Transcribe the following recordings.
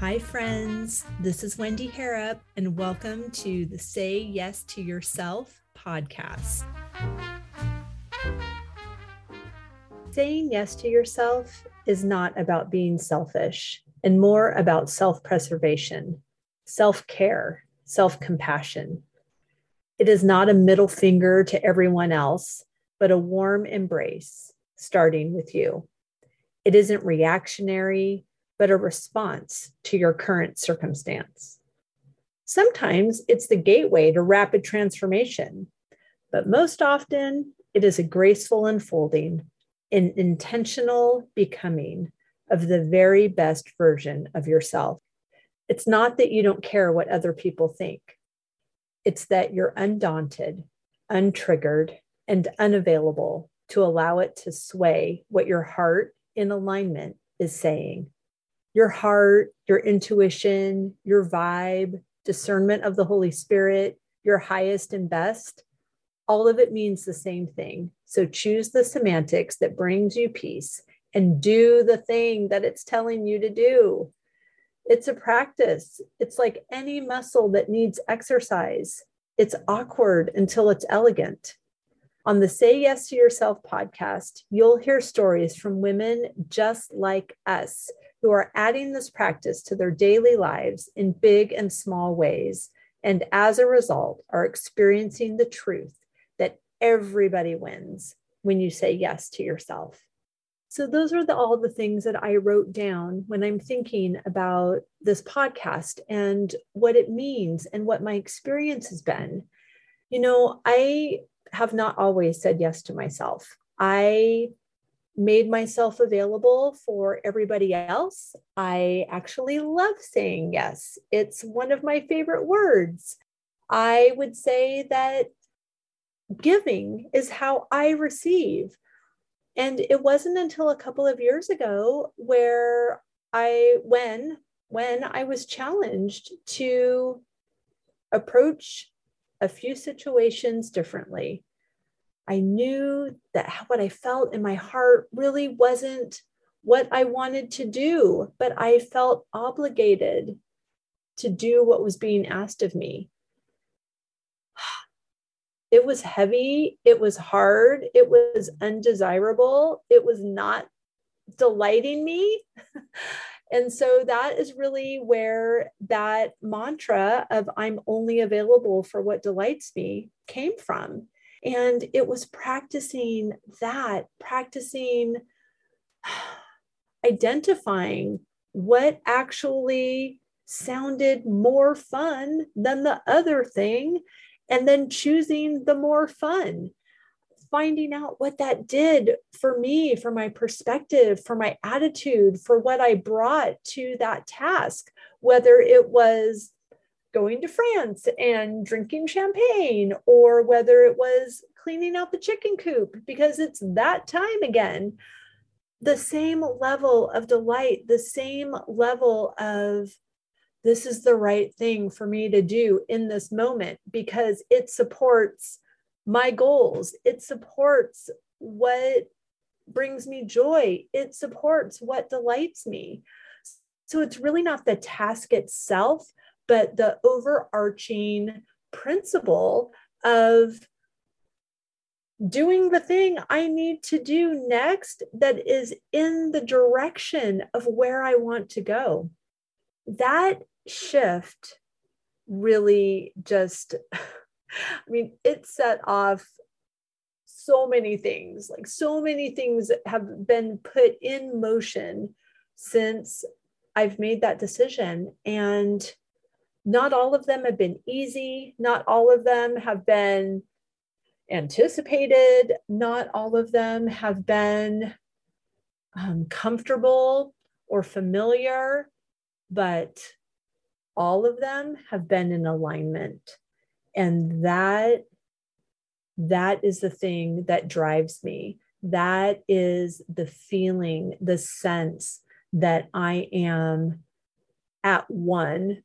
Hi, friends. This is Wendy Harrop, and welcome to the Say Yes to Yourself podcast. Saying yes to yourself is not about being selfish and more about self preservation, self care, self compassion. It is not a middle finger to everyone else, but a warm embrace, starting with you. It isn't reactionary, but a response to your current circumstance. Sometimes it's the gateway to rapid transformation, but most often it is a graceful unfolding, an intentional becoming of the very best version of yourself. It's not that you don't care what other people think, it's that you're undaunted, untriggered, and unavailable to allow it to sway what your heart in alignment is saying your heart, your intuition, your vibe, discernment of the Holy Spirit, your highest and best, all of it means the same thing. So choose the semantics that brings you peace and do the thing that it's telling you to do. It's a practice. It's like any muscle that needs exercise. It's awkward until it's elegant. On the Say Yes to Yourself podcast, you'll hear stories from women just like us who are adding this practice to their daily lives in big and small ways, and as a result, are experiencing the truth that everybody wins when you say yes to yourself. So, those are the, all the things that I wrote down when I'm thinking about this podcast and what it means and what my experience has been. You know, I have not always said yes to myself. I made myself available for everybody else. I actually love saying yes. It's one of my favorite words. I would say that giving is how I receive. And it wasn't until a couple of years ago where I when when I was challenged to approach a few situations differently I knew that what I felt in my heart really wasn't what I wanted to do, but I felt obligated to do what was being asked of me. It was heavy, it was hard, it was undesirable, it was not delighting me. and so that is really where that mantra of I'm only available for what delights me came from. And it was practicing that, practicing identifying what actually sounded more fun than the other thing, and then choosing the more fun. Finding out what that did for me, for my perspective, for my attitude, for what I brought to that task, whether it was going to France and drinking champagne, or whether it was cleaning out the chicken coop because it's that time again. The same level of delight, the same level of this is the right thing for me to do in this moment because it supports my goals. It supports what brings me joy. It supports what delights me. So it's really not the task itself, but the overarching principle of doing the thing I need to do next that is in the direction of where I want to go. That shift really just, I mean, it set off so many things, like so many things have been put in motion since I've made that decision. And not all of them have been easy. Not all of them have been anticipated. Not all of them have been um, comfortable or familiar, but all of them have been in alignment. And that that is the thing that drives me. That is the feeling, the sense that I am at one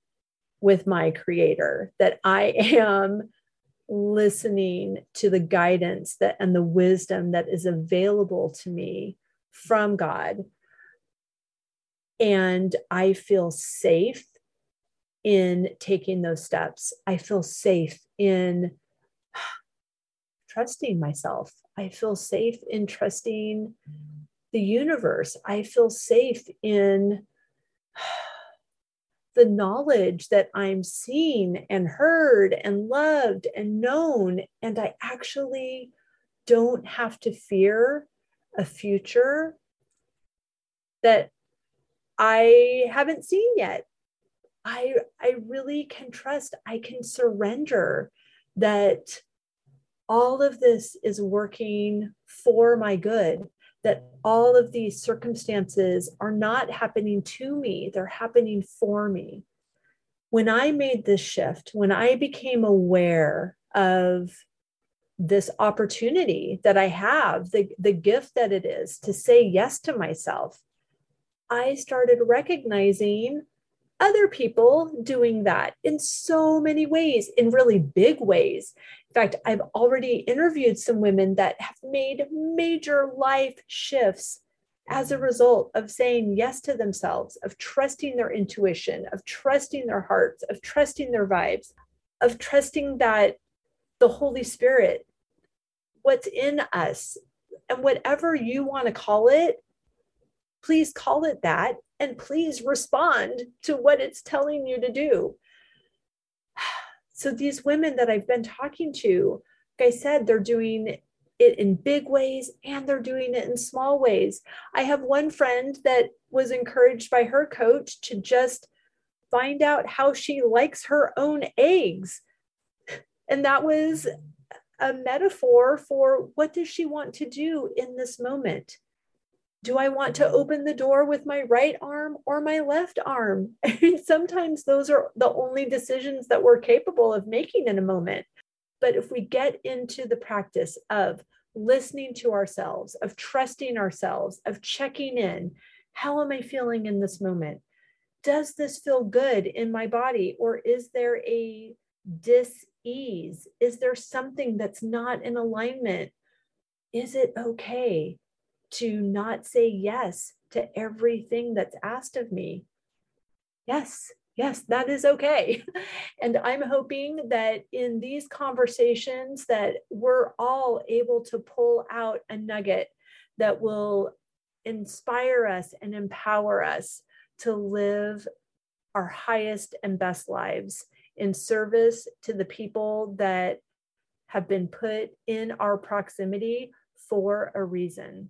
with my creator, that I am listening to the guidance that and the wisdom that is available to me from God. And I feel safe in taking those steps. I feel safe in trusting myself. I feel safe in trusting the universe. I feel safe in the knowledge that I'm seen and heard and loved and known. And I actually don't have to fear a future that I haven't seen yet. I, I really can trust, I can surrender that all of this is working for my good, that all of these circumstances are not happening to me, they're happening for me. When I made this shift, when I became aware of this opportunity that I have, the, the gift that it is to say yes to myself, I started recognizing other people doing that in so many ways, in really big ways. In fact, I've already interviewed some women that have made major life shifts as a result of saying yes to themselves, of trusting their intuition, of trusting their hearts, of trusting their vibes, of trusting that the Holy Spirit, what's in us, and whatever you want to call it, please call it that and please respond to what it's telling you to do. So, these women that I've been talking to, like I said, they're doing it in big ways and they're doing it in small ways. I have one friend that was encouraged by her coach to just find out how she likes her own eggs. And that was a metaphor for what does she want to do in this moment? Do I want to open the door with my right arm or my left arm? sometimes those are the only decisions that we're capable of making in a moment. But if we get into the practice of listening to ourselves, of trusting ourselves, of checking in, how am I feeling in this moment? Does this feel good in my body? Or is there a dis ease? Is there something that's not in alignment? Is it okay? To not say yes to everything that's asked of me. Yes, yes, that is okay. And I'm hoping that in these conversations that we're all able to pull out a nugget that will inspire us and empower us to live our highest and best lives in service to the people that have been put in our proximity for a reason.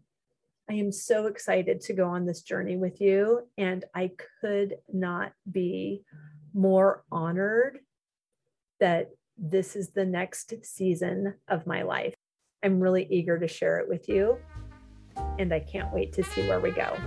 I am so excited to go on this journey with you. And I could not be more honored that this is the next season of my life. I'm really eager to share it with you. And I can't wait to see where we go.